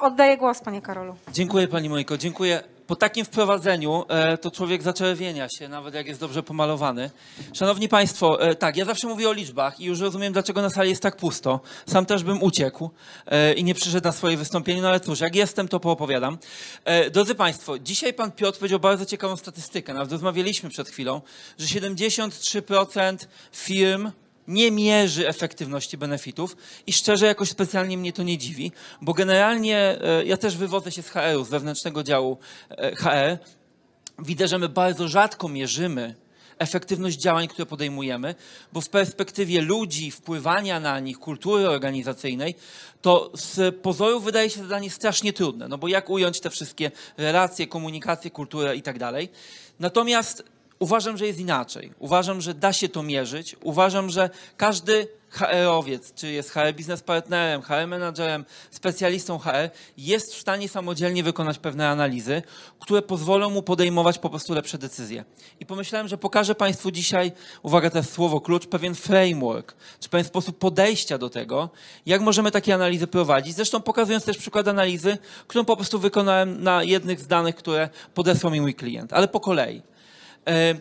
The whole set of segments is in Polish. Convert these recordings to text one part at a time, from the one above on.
Oddaję głos, panie Karolu. Dziękuję pani Mojko, dziękuję. Po takim wprowadzeniu e, to człowiek zaczerwienia się, nawet jak jest dobrze pomalowany. Szanowni Państwo, e, tak, ja zawsze mówię o liczbach i już rozumiem, dlaczego na sali jest tak pusto. Sam też bym uciekł e, i nie przyszedł na swoje wystąpienie, no ale cóż, jak jestem, to poopowiadam. Drodzy Państwo, dzisiaj pan Piotr powiedział bardzo ciekawą statystykę, nawet rozmawialiśmy przed chwilą, że 73% firm nie mierzy efektywności benefitów i szczerze jakoś specjalnie mnie to nie dziwi, bo generalnie e, ja też wywodzę się z HR-u, z wewnętrznego działu e, HR. Widzę, że my bardzo rzadko mierzymy efektywność działań, które podejmujemy, bo w perspektywie ludzi, wpływania na nich, kultury organizacyjnej, to z pozoru wydaje się zadanie strasznie trudne, no bo jak ująć te wszystkie relacje, komunikację, kulturę i tak dalej. Natomiast Uważam, że jest inaczej. Uważam, że da się to mierzyć. Uważam, że każdy HR-owiec, czy jest HR biznes partnerem, HR menadżerem, specjalistą HR, jest w stanie samodzielnie wykonać pewne analizy, które pozwolą mu podejmować po prostu lepsze decyzje. I pomyślałem, że pokażę Państwu dzisiaj, uwaga, to jest słowo klucz, pewien framework, czy pewien sposób podejścia do tego, jak możemy takie analizy prowadzić. Zresztą pokazując też przykład analizy, którą po prostu wykonałem na jednych z danych, które podesłał mi mój klient, ale po kolei. E,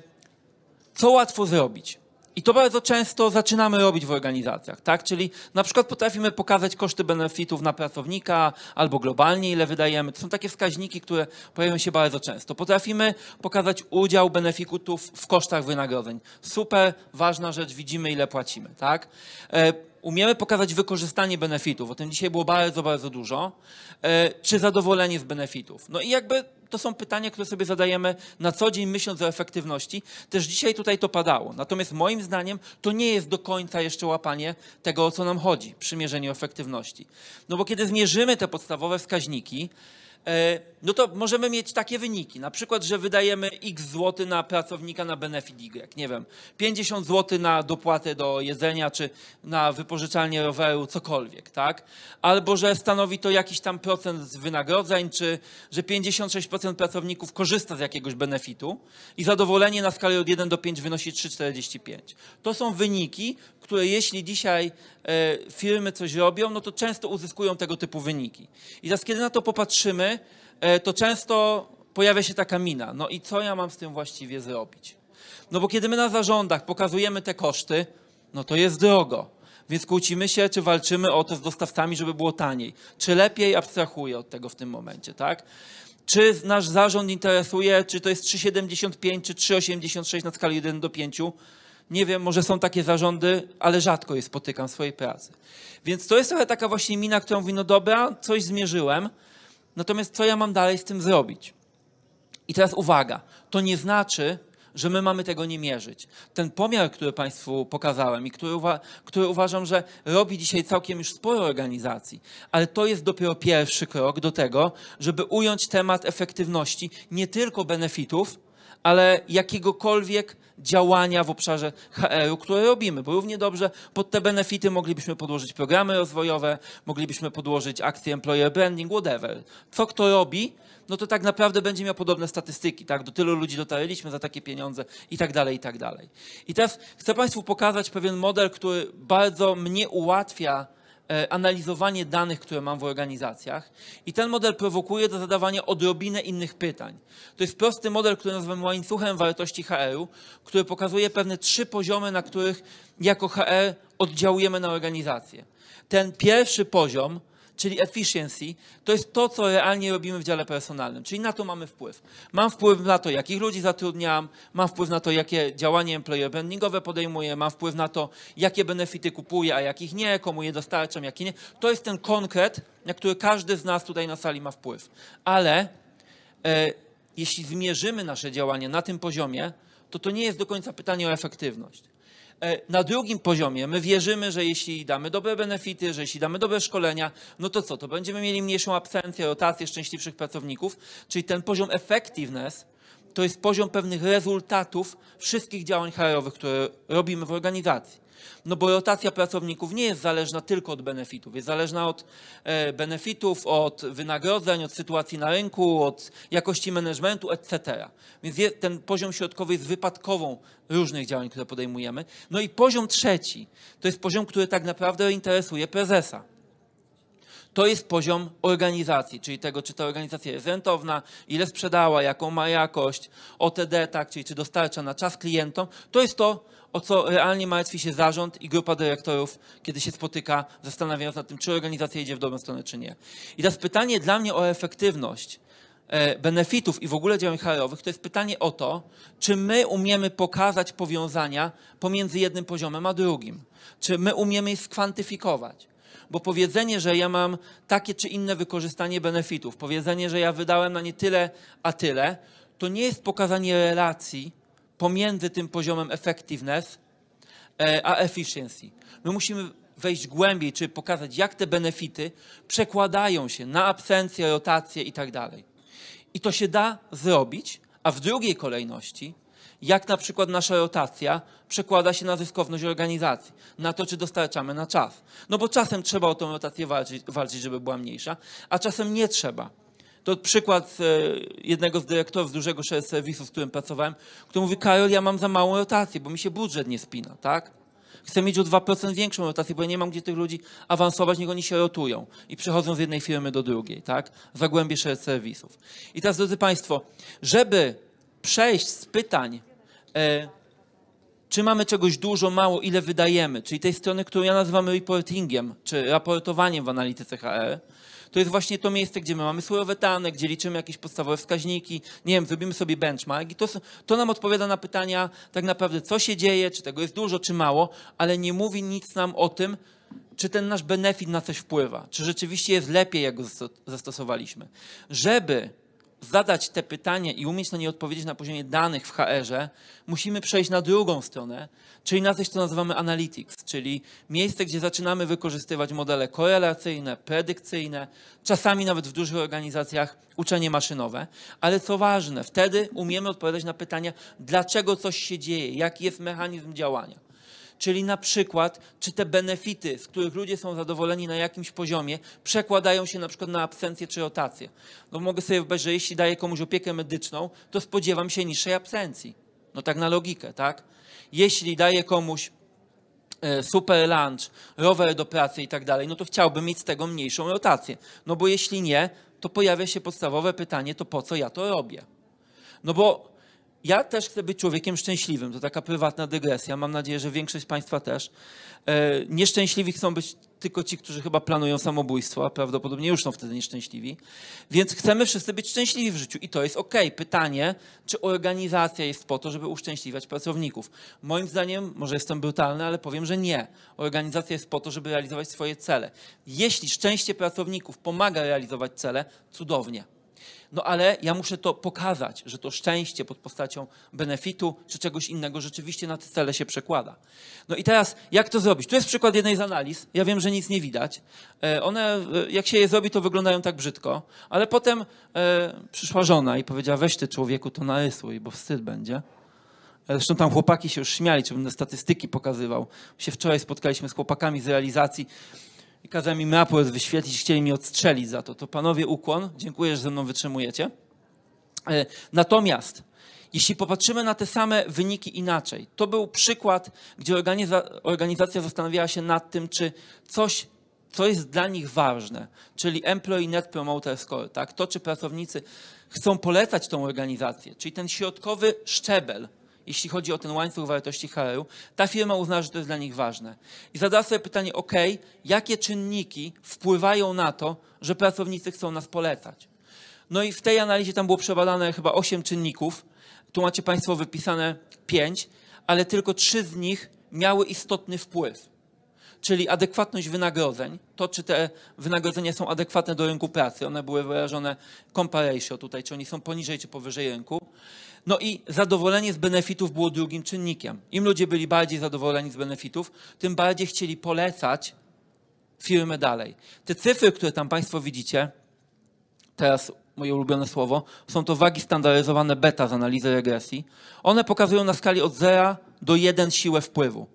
co łatwo zrobić? I to bardzo często zaczynamy robić w organizacjach, tak? Czyli na przykład potrafimy pokazać koszty benefitów na pracownika albo globalnie, ile wydajemy. To są takie wskaźniki, które pojawiają się bardzo często. Potrafimy pokazać udział benefitów w kosztach wynagrodzeń. Super, ważna rzecz, widzimy ile płacimy, tak? E, Umiemy pokazać wykorzystanie benefitów, o tym dzisiaj było bardzo, bardzo dużo, e, czy zadowolenie z benefitów. No i jakby to są pytania, które sobie zadajemy na co dzień, myśląc o efektywności. Też dzisiaj tutaj to padało. Natomiast moim zdaniem to nie jest do końca jeszcze łapanie tego, o co nam chodzi przy mierzeniu efektywności. No bo kiedy zmierzymy te podstawowe wskaźniki, no to możemy mieć takie wyniki. Na przykład, że wydajemy x złoty na pracownika na benefit Y. Nie wiem, 50 zł na dopłatę do jedzenia, czy na wypożyczalnię roweru, cokolwiek, tak? Albo, że stanowi to jakiś tam procent z wynagrodzeń, czy że 56% pracowników korzysta z jakiegoś benefitu i zadowolenie na skali od 1 do 5 wynosi 3,45. To są wyniki, które jeśli dzisiaj e, firmy coś robią, no to często uzyskują tego typu wyniki. I teraz, kiedy na to popatrzymy, e, to często pojawia się taka mina. No i co ja mam z tym właściwie zrobić? No bo kiedy my na zarządach pokazujemy te koszty, no to jest drogo. Więc kłócimy się, czy walczymy o to z dostawcami, żeby było taniej. Czy lepiej abstrahuję od tego w tym momencie, tak? Czy nasz zarząd interesuje, czy to jest 3,75 czy 3,86 na skali 1 do 5? Nie wiem, może są takie zarządy, ale rzadko je spotykam w swojej pracy. Więc to jest trochę taka właśnie mina, którą mówi, no dobra, coś zmierzyłem, natomiast co ja mam dalej z tym zrobić? I teraz uwaga, to nie znaczy, że my mamy tego nie mierzyć. Ten pomiar, który Państwu pokazałem i który, uwa- który uważam, że robi dzisiaj całkiem już sporo organizacji, ale to jest dopiero pierwszy krok do tego, żeby ująć temat efektywności nie tylko benefitów, ale jakiegokolwiek działania w obszarze HR-u, które robimy, bo równie dobrze pod te benefity moglibyśmy podłożyć programy rozwojowe, moglibyśmy podłożyć akcje employer branding, whatever. Co kto robi, no to tak naprawdę będzie miał podobne statystyki, tak? Do tylu ludzi dotarliśmy za takie pieniądze i tak dalej, i tak dalej. I teraz chcę Państwu pokazać pewien model, który bardzo mnie ułatwia analizowanie danych, które mam w organizacjach i ten model prowokuje do zadawania odrobinę innych pytań. To jest prosty model, który nazywamy łańcuchem wartości HR-u, który pokazuje pewne trzy poziomy, na których jako HR oddziałujemy na organizację. Ten pierwszy poziom, czyli efficiency, to jest to, co realnie robimy w dziale personalnym, czyli na to mamy wpływ. Mam wpływ na to, jakich ludzi zatrudniam, mam wpływ na to, jakie działania employer brandingowe podejmuję, mam wpływ na to, jakie benefity kupuję, a jakich nie, komu je dostarczam, jakie nie. To jest ten konkret, na który każdy z nas tutaj na sali ma wpływ. Ale e, jeśli zmierzymy nasze działania na tym poziomie, to to nie jest do końca pytanie o efektywność. E, Na drugim poziomie my wierzymy, że jeśli damy dobre benefity, że jeśli damy dobre szkolenia, no to co? To będziemy mieli mniejszą absencję, rotację szczęśliwszych pracowników, czyli ten poziom effectiveness to jest poziom pewnych rezultatów wszystkich działań HR-owych, które robimy w organizacji. No bo rotacja pracowników nie jest zależna tylko od benefitów, jest zależna od e, benefitów, od wynagrodzeń, od sytuacji na rynku, od jakości managementu, etc. Więc ten poziom środkowy jest wypadkową różnych działań, które podejmujemy. No i poziom trzeci to jest poziom, który tak naprawdę interesuje prezesa. To jest poziom organizacji, czyli tego, czy ta organizacja jest rentowna, ile sprzedała, jaką ma jakość, OTD, tak, czyli czy dostarcza na czas klientom. To jest to, o co realnie martwi się zarząd i grupa dyrektorów, kiedy się spotyka, zastanawiając nad tym, czy organizacja idzie w dobrą stronę, czy nie. I teraz pytanie dla mnie o efektywność e, benefitów i w ogóle działań HR-owych, to jest pytanie o to, czy my umiemy pokazać powiązania pomiędzy jednym poziomem a drugim. Czy my umiemy je skwantyfikować. Bo powiedzenie, że ja mam takie czy inne wykorzystanie benefitów, powiedzenie, że ja wydałem na nie tyle, a tyle, to nie jest pokazanie relacji pomiędzy tym poziomem effectiveness e, a efficiency. My musimy wejść głębiej, czy pokazać, jak te benefity przekładają się na absencję, rotację i tak dalej. I to się da zrobić, a w drugiej kolejności, jak na przykład nasza rotacja przekłada się na zyskowność organizacji, na to, czy dostarczamy na czas. No bo czasem trzeba o tą rotację walczyć, walczyć żeby była mniejsza, a czasem nie trzeba. To przykład e, jednego z dyrektorów z dużego serwisu, z którym pracowałem, który mówi, Karol, ja mam za małą rotację, bo mi się budżet nie spina, tak? Chcę mieć o 2% większą rotację, bo ja nie mam gdzie tych ludzi awansować, niech oni się rotują i przechodzą z jednej firmy do drugiej, tak? Zagłębie shared serwisów. I teraz, drodzy Państwo, żeby przejść z pytań, e, czy mamy czegoś dużo, mało, ile wydajemy, czyli tej strony, którą ja nazywam reportingiem, czy raportowaniem w analityce HR, to jest właśnie to miejsce, gdzie my mamy surowe dane, gdzie liczymy jakieś podstawowe wskaźniki, nie wiem, zrobimy sobie benchmark i to, to nam odpowiada na pytania tak naprawdę, co się dzieje, czy tego jest dużo, czy mało, ale nie mówi nic nam o tym, czy ten nasz benefit na coś wpływa, czy rzeczywiście jest lepiej, jak go zasto- zastosowaliśmy. Żeby zadać te pytania i umieć na nie odpowiedzieć na poziomie danych w HR-ze, musimy przejść na drugą stronę, czyli na coś, co nazywamy analytics, czyli miejsce, gdzie zaczynamy wykorzystywać modele korelacyjne, predykcyjne, czasami nawet w dużych organizacjach uczenie maszynowe, ale co ważne, wtedy umiemy odpowiadać na pytania, dlaczego coś się dzieje, jaki jest mechanizm działania. Czyli na przykład, czy te benefity, z których ludzie są zadowoleni na jakimś poziomie, przekładają się na przykład na absencję czy rotację. No mogę sobie wyobrazić, że jeśli daję komuś opiekę medyczną, to spodziewam się niższej absencji. No tak na logikę, tak? Jeśli daję komuś e, super lunch, rower do pracy i tak dalej, no to chciałbym mieć z tego mniejszą rotację. No bo jeśli nie, to pojawia się podstawowe pytanie, to po co ja to robię? No bo ja też chcę być człowiekiem szczęśliwym. To taka prywatna dygresja. Mam nadzieję, że większość z Państwa też. E, nieszczęśliwi chcą być tylko ci, którzy chyba planują samobójstwo, a prawdopodobnie już są wtedy nieszczęśliwi. Więc chcemy wszyscy być szczęśliwi w życiu i to jest ok. Pytanie, czy organizacja jest po to, żeby uszczęśliwiać pracowników? Moim zdaniem, może jestem brutalny, ale powiem, że nie. Organizacja jest po to, żeby realizować swoje cele. Jeśli szczęście pracowników pomaga realizować cele, cudownie. No ale ja muszę to pokazać, że to szczęście pod postacią benefitu czy czegoś innego rzeczywiście na te cele się przekłada. No i teraz, jak to zrobić? Tu jest przykład jednej z analiz. Ja wiem, że nic nie widać. E, One, e, jak się je zrobi, to wyglądają tak brzydko, ale potem e, przyszła żona i powiedziała, weź ty człowieku to narysuj, bo wstyd będzie. Zresztą tam chłopaki się już śmiali, czy będę statystyki pokazywał. Się wczoraj spotkaliśmy z chłopakami z realizacji i kazałem im raport wyświetlić, chcieli mi odstrzelić za to. To panowie ukłon, dziękuję, że ze mną wytrzymujecie. E, Natomiast jeśli popatrzymy na te same wyniki inaczej, to był przykład, gdzie organiza- organizacja zastanawiała się nad tym, czy coś, co jest dla nich ważne, czyli Employee Net Promoter Score, tak? to czy pracownicy chcą polecać tą organizację, czyli ten środkowy szczebel, jeśli chodzi o ten łańcuch wartości HR-u, ta firma uznała, że to jest dla nich ważne. I zadała sobie pytanie, ok, jakie czynniki wpływają na to, że pracownicy chcą nas polecać? No i w tej analizie tam było przebadane chyba 8 czynników. Tu macie Państwo wypisane 5, ale tylko 3 z nich miały istotny wpływ. Czyli adekwatność wynagrodzeń, to czy te wynagrodzenia są adekwatne do rynku pracy, one były wyrażone compa ratio tutaj, czy oni są poniżej czy powyżej rynku. No i zadowolenie z benefitów było drugim czynnikiem. Im ludzie byli bardziej zadowoleni z benefitów, tym bardziej chcieli polecać firmę dalej. Te cyfry, które tam Państwo widzicie, teraz moje ulubione słowo, są to wagi standaryzowane beta z analizy regresji. One pokazują na skali od 0 do 1 siłę wpływu.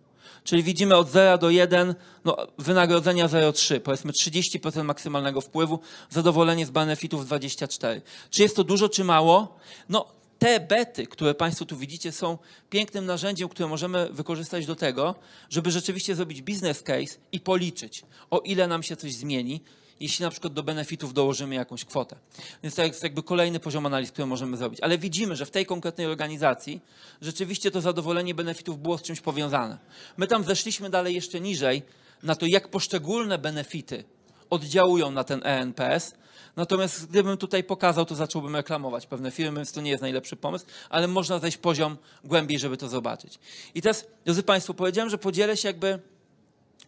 Czyli widzimy od 0 do 1 no, wynagrodzenia 0,3, powiedzmy 30% maksymalnego wpływu, zadowolenie z benefitów 24. Czy jest to dużo, czy mało? No, te bety, które Państwo tu widzicie, są pięknym narzędziem, które możemy wykorzystać do tego, żeby rzeczywiście zrobić business case i policzyć, o ile nam się coś zmieni. jeśli na przykład do benefitów dołożymy jakąś kwotę. Więc to jest jakby kolejny poziom analiz, który możemy zrobić. Ale widzimy, że w tej konkretnej organizacji rzeczywiście to zadowolenie benefitów było z czymś powiązane. My tam zeszliśmy dalej jeszcze niżej na to, jak poszczególne benefity oddziałują na ten ENPS. Natomiast gdybym tutaj pokazał, to zacząłbym reklamować pewne firmy, więc to nie jest najlepszy pomysł, ale można zejść poziom głębiej, żeby to zobaczyć. I teraz, drodzy Państwo, powiedziałem, że podzielę się jakby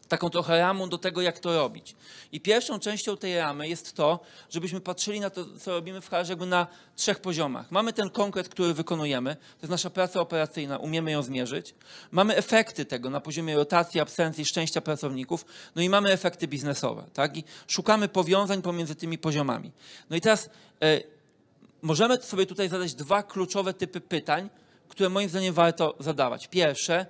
taką trochę ramą do tego, jak to robić. I pierwszą częścią tej ramy jest to, żebyśmy patrzyli na to, co robimy w HR jakby na trzech poziomach. Mamy ten konkret, który wykonujemy, to jest nasza praca operacyjna, umiemy ją zmierzyć. Mamy efekty tego na poziomie rotacji, absencji, szczęścia pracowników, no i mamy efekty biznesowe, tak? I szukamy powiązań pomiędzy tymi poziomami. No i teraz e, możemy sobie tutaj zadać dwa kluczowe typy pytań, które moim zdaniem warto zadawać. Pierwsze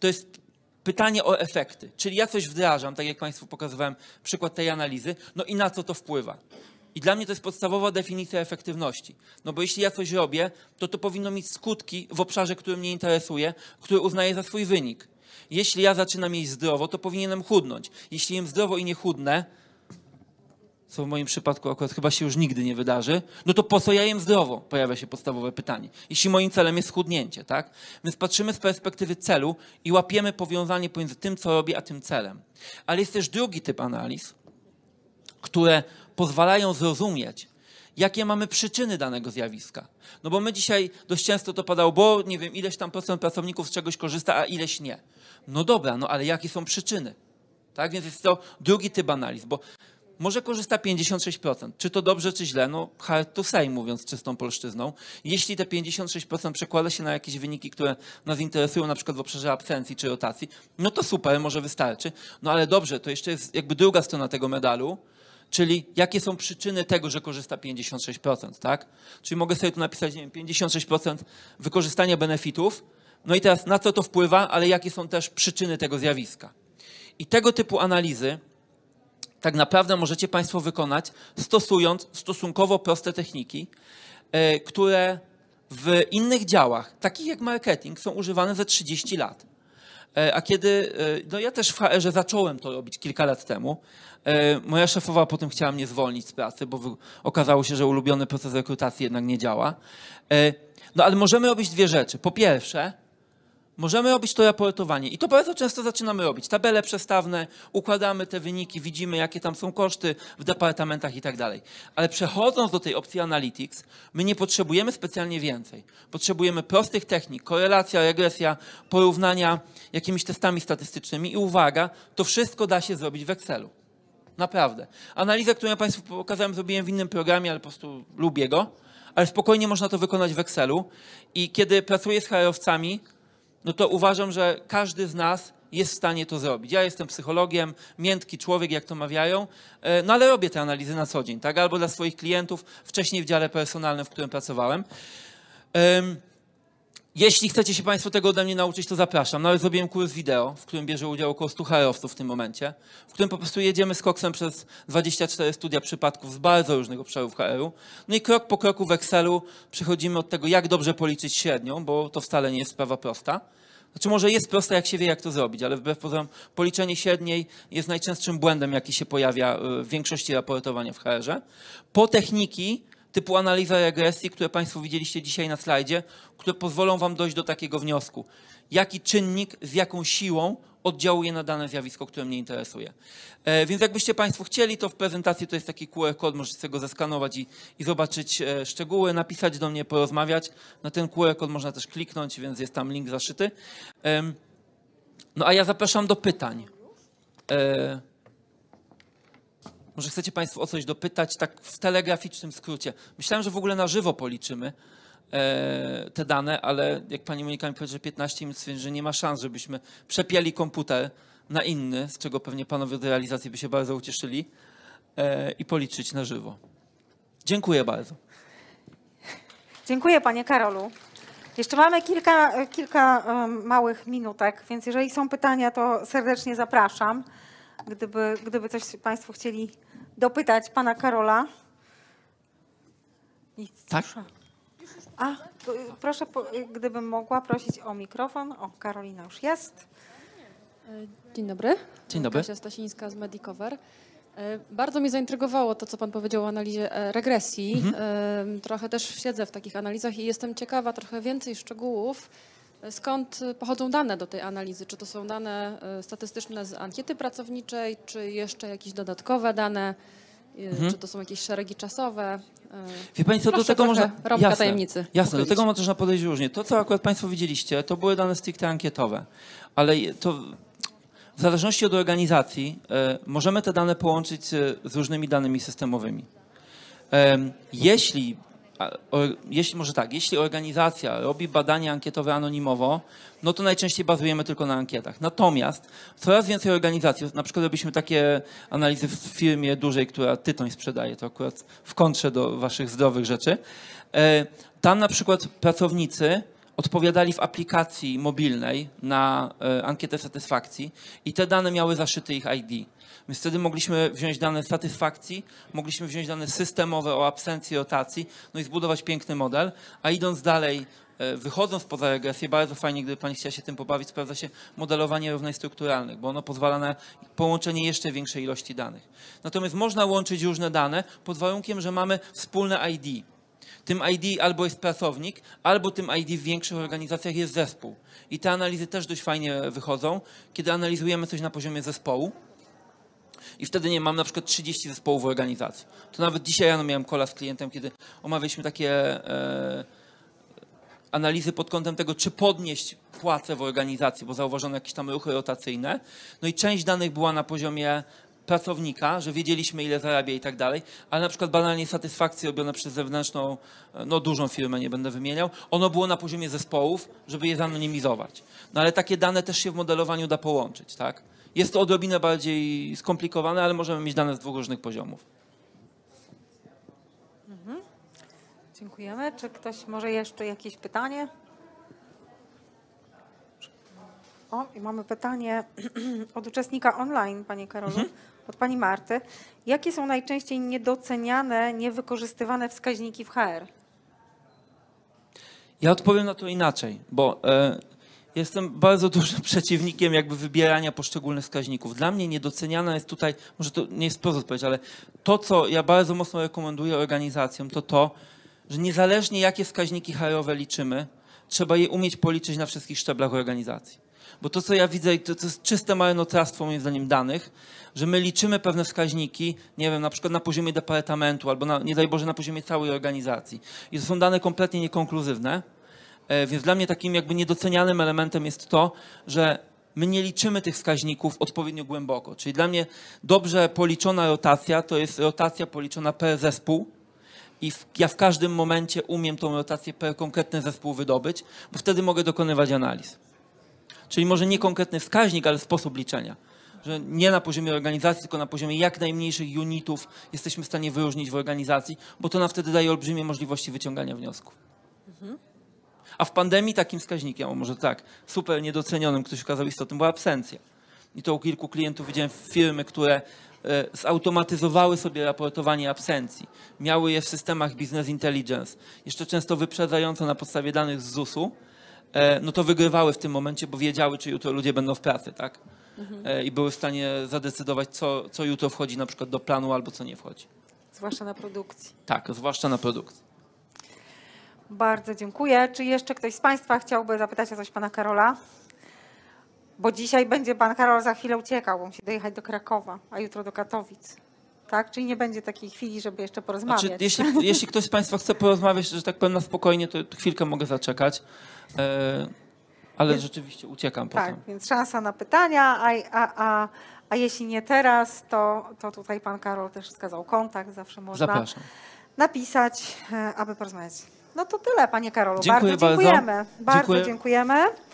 to jest pytanie o efekty, czyli ja coś wdrażam, tak jak Państwu pokazywałem przykład tej analizy, no i na co to wpływa. I dla mnie to jest podstawowa definicja efektywności. No bo jeśli ja coś robię, to to powinno mieć skutki w obszarze, który mnie interesuje, który uznaję za swój wynik. Jeśli ja zaczynam jeść zdrowo, to powinienem chudnąć. Jeśli jem zdrowo i nie chudnę, co w moim przypadku akurat chyba się już nigdy nie wydarzy, no to po co ja jem zdrowo? Pojawia się podstawowe pytanie. Jeśli moim celem jest schudnięcie, tak? Więc patrzymy z perspektywy celu i łapiemy powiązanie pomiędzy tym, co robię, a tym celem. Ale jest też drugi typ analiz, które pozwalają zrozumieć, jakie mamy przyczyny danego zjawiska. No bo my dzisiaj dość często to padało, bo nie wiem, ileś tam procent pracowników z czegoś korzysta, a ileś nie. No dobra, no ale jakie są przyczyny? Tak, więc jest to drugi typ analiz, bo może korzysta 56%. Czy to dobrze, czy źle? No hard to say, mówiąc czystą polszczyzną. Jeśli te 56% przekłada się na jakieś wyniki, które nas interesują, na przykład w obszarze absencji czy rotacji, no to super, może wystarczy. No ale dobrze, to jeszcze jest jakby druga strona tego medalu, czyli jakie są przyczyny tego, że korzysta 56%, tak? Czyli mogę sobie tu napisać, nie wiem, 56% wykorzystania benefitów, no i teraz na co to wpływa, ale jakie są też przyczyny tego zjawiska. I tego typu analizy tak naprawdę możecie Państwo wykonać stosując stosunkowo proste techniki, e, które w innych działach, takich jak marketing, są używane ze 30 lat. E, A kiedy, e, no ja też w HR zacząłem to robić kilka lat temu, moja szefowa potem chciała mnie zwolnić z pracy, bo okazało się, że ulubiony proces rekrutacji jednak nie działa. No ale możemy robić dwie rzeczy. Po pierwsze, Możemy robić to raportowanie i to bardzo często zaczynamy robić. Tabele przestawne, układamy te wyniki, widzimy jakie tam są koszty w departamentach i tak dalej. Ale przechodząc do tej opcji Analytics, my nie potrzebujemy specjalnie więcej. Potrzebujemy prostych technik, korelacja, regresja, porównania jakimiś testami statystycznymi i uwaga, to wszystko da się zrobić w Excelu. Naprawdę. Analizę, którą ja Państwu pokazałem, zrobiłem w innym programie, ale po prostu lubię go. Ale spokojnie można to wykonać w Excelu. I kiedy pracuję z HR-owcami, no to uważam, że każdy z nas jest w stanie to zrobić. Ja jestem psychologiem, miętki człowiek, jak to mawiają, e, no ale robię te analizy na co dzień, tak? Albo dla swoich klientów, wcześniej w dziale personalnym, w którym pracowałem. Jeśli chcecie się Państwo tego ode mnie nauczyć, to zapraszam. Nawet zrobiłem kurs wideo, w którym bierze udział około 100 HR-owców w tym momencie, w którym po prostu jedziemy z koksem przez 24 studia przypadków z bardzo różnych obszarów HR-u. No i krok po kroku w Excelu przechodzimy od tego, jak dobrze policzyć średnią, bo to wcale nie jest sprawa prosta. Znaczy może jest prosta, jak się wie, jak to zrobić, ale wbrew pozorom policzenie średniej jest najczęstszym błędem, jaki się pojawia y, w większości raportowania w HR-ze. Po techniki typu analiza regresji, które Państwo widzieliście dzisiaj na slajdzie, które pozwolą Wam dojść do takiego wniosku. Jaki czynnik z jaką siłą oddziałuje na dane zjawisko, które mnie interesuje. E, więc jakbyście Państwo chcieli, to w prezentacji to jest taki QR kod, możecie go zeskanować i, i zobaczyć e, szczegóły, napisać do mnie, porozmawiać. Na ten QR kod można też kliknąć, więc jest tam link zaszyty. Em, no a ja zapraszam do pytań. E, może chcecie Państwo o coś dopytać, tak w telegraficznym skrócie. Myślałem, że w ogóle na żywo policzymy e, te dane, ale jak Pani Monika mi powiedziała, że 15 minut, stwierdziłem, że nie ma szans, żebyśmy przepieli komputer na inny, z czego pewnie Panowie od realizacji by się bardzo ucieszyli e, i policzyć na żywo. Dziękuję bardzo. Dziękuję panie Karolu. Jeszcze mamy kilka, kilka em, małych minutek, więc jeżeli są pytania, to serdecznie zapraszam. Gdyby, gdyby coś Państwo chcieli dopytać pana Karola. Nic, Tak? proszę. A, proszę, gdybym mogła prosić o mikrofon. O, Karolina już jest. Dzień dobry. Dzień dobry. Kasia Stasińska z Medicover. E, Bardzo mnie zaintrygowało to, co Pan powiedział o analizie e, regresji. Mhm. E, Trochę też siedzę w takich analizach i jestem ciekawa trochę więcej szczegółów, e, skąd pochodzą dane do tej analizy. Czy to są dane e, statystyczne z ankiety pracowniczej, czy jeszcze jakieś dodatkowe dane, e, Mhm. czy to są jakieś szeregi czasowe. E, Wie do tego można... rąbka tajemnicy Jasne, do tego można podejść różnie. To, co akurat Państwo widzieliście, to były dane stricte ankietowe, ale to w zależności od organizacji możemy te dane połączyć z różnymi danymi systemowymi. Em, Jeśli, jeśli może tak, jeśli organizacja robi badania ankietowe anonimowo, no to najczęściej bazujemy tylko na ankietach. Natomiast coraz więcej organizacji, na przykład robiliśmy takie analizy w firmie dużej, która tytoń sprzedaje, to akurat w kontrze do waszych zdrowych rzeczy. E, Tam na przykład pracownicy odpowiadali w aplikacji mobilnej na e, ankietę satysfakcji i te dane miały zaszyty ich ID. Więc wtedy mogliśmy wziąć dane satysfakcji, mogliśmy wziąć dane systemowe o absencji rotacji, no i zbudować piękny model, a idąc dalej, e, wychodząc poza regresję, bardzo fajnie, gdyby Pani chciała się tym pobawić, sprawdza się modelowanie równań strukturalnych, bo ono pozwala na połączenie jeszcze większej ilości danych. Natomiast można łączyć różne dane pod warunkiem, że mamy wspólne ID. Tym ID albo jest pracownik, albo tym ID w większych organizacjach jest zespół. I te analizy też dość fajnie wychodzą, kiedy analizujemy coś na poziomie zespołu. I wtedy nie mam na przykład 30 zespołów w organizacji. To nawet dzisiaj rano miałem kola z klientem, kiedy omawialiśmy takie e, analizy pod kątem tego, czy podnieść płace w organizacji, bo zauważono jakieś tam ruchy rotacyjne. No i część danych była na poziomie pracownika, że wiedzieliśmy ile zarabia i tak dalej, ale na przykład banalnie satysfakcje robione przez zewnętrzną, e, no dużą firmę, nie będę wymieniał, ono było na poziomie zespołów, żeby je zanonimizować. No ale takie dane też się w modelowaniu da połączyć, tak? Jest to odrobinę bardziej skomplikowane, ale możemy mieć dane z dwóch różnych poziomów. Dziękujemy. Czy ktoś może jeszcze jakieś pytanie? O, i mamy pytanie od uczestnika online, Panie Karolu, od Pani Marty. Jakie są najczęściej niedoceniane, niewykorzystywane wskaźniki w HR? Ja odpowiem na to inaczej, bo e, jestem bardzo dużym przeciwnikiem jakby wybierania poszczególnych wskaźników. Dla mnie niedoceniana jest tutaj, może to nie jest prosta odpowiedź, ale to, co ja bardzo mocno rekomenduję organizacjom, to to, że niezależnie jakie wskaźniki HR-owe liczymy, trzeba je umieć policzyć na wszystkich szczeblach organizacji. Bo to, co ja widzę, i to, to jest czyste marnotrawstwo moim zdaniem danych, że my liczymy pewne wskaźniki, nie wiem, na przykład na poziomie departamentu albo na, nie daj Boże na poziomie całej organizacji. I to są dane kompletnie niekonkluzywne. E, Więc dla mnie takim jakby niedocenianym elementem jest to, że my nie liczymy tych wskaźników odpowiednio głęboko. Czyli dla mnie dobrze policzona rotacja to jest rotacja policzona per zespół i ja w każdym momencie umiem tą rotację per konkretny zespół wydobyć, bo wtedy mogę dokonywać analiz. Czyli może nie konkretny wskaźnik, ale sposób liczenia. Że nie na poziomie organizacji, tylko na poziomie jak najmniejszych unitów jesteśmy w stanie wyróżnić w organizacji, bo to nam wtedy daje olbrzymie możliwości wyciągania wniosków. A w pandemii takim wskaźnikiem, o może tak, super niedocenionym, ktoś okazał istotnym, była absencja. I to u kilku klientów widziałem firmy, które e, zautomatyzowały sobie raportowanie absencji. Miały je w systemach business intelligence, jeszcze często wyprzedzająco na podstawie danych z ZUS-u, e, no to wygrywały w tym momencie, bo wiedziały, czy jutro ludzie będą w pracy, tak? E, I były w stanie zadecydować, co, co jutro wchodzi na przykład do planu, albo co nie wchodzi. Zwłaszcza na produkcji. Tak, zwłaszcza na produkcji. Bardzo dziękuję. Czy jeszcze ktoś z Państwa chciałby zapytać o coś Pana Karola? Bo dzisiaj będzie Pan Karol za chwilę uciekał, bo musi dojechać do Krakowa, a jutro do Katowic. Tak? Czyli nie będzie takiej chwili, żeby jeszcze porozmawiać. Znaczy, jeśli, jeśli ktoś z Państwa chce porozmawiać, że tak powiem na spokojnie, to chwilkę mogę zaczekać. E, ale rzeczywiście uciekam Tak, potem. więc szansa na pytania, a, a, a, a jeśli nie teraz, to, to tutaj Pan Karol też wskazał kontakt, zawsze można Zapraszam. napisać, e, aby porozmawiać. No to tyle, Panie Karolu. Dziękuję bardzo bardzo. dziękujemy. Bardzo Dziękuję. dziękujemy.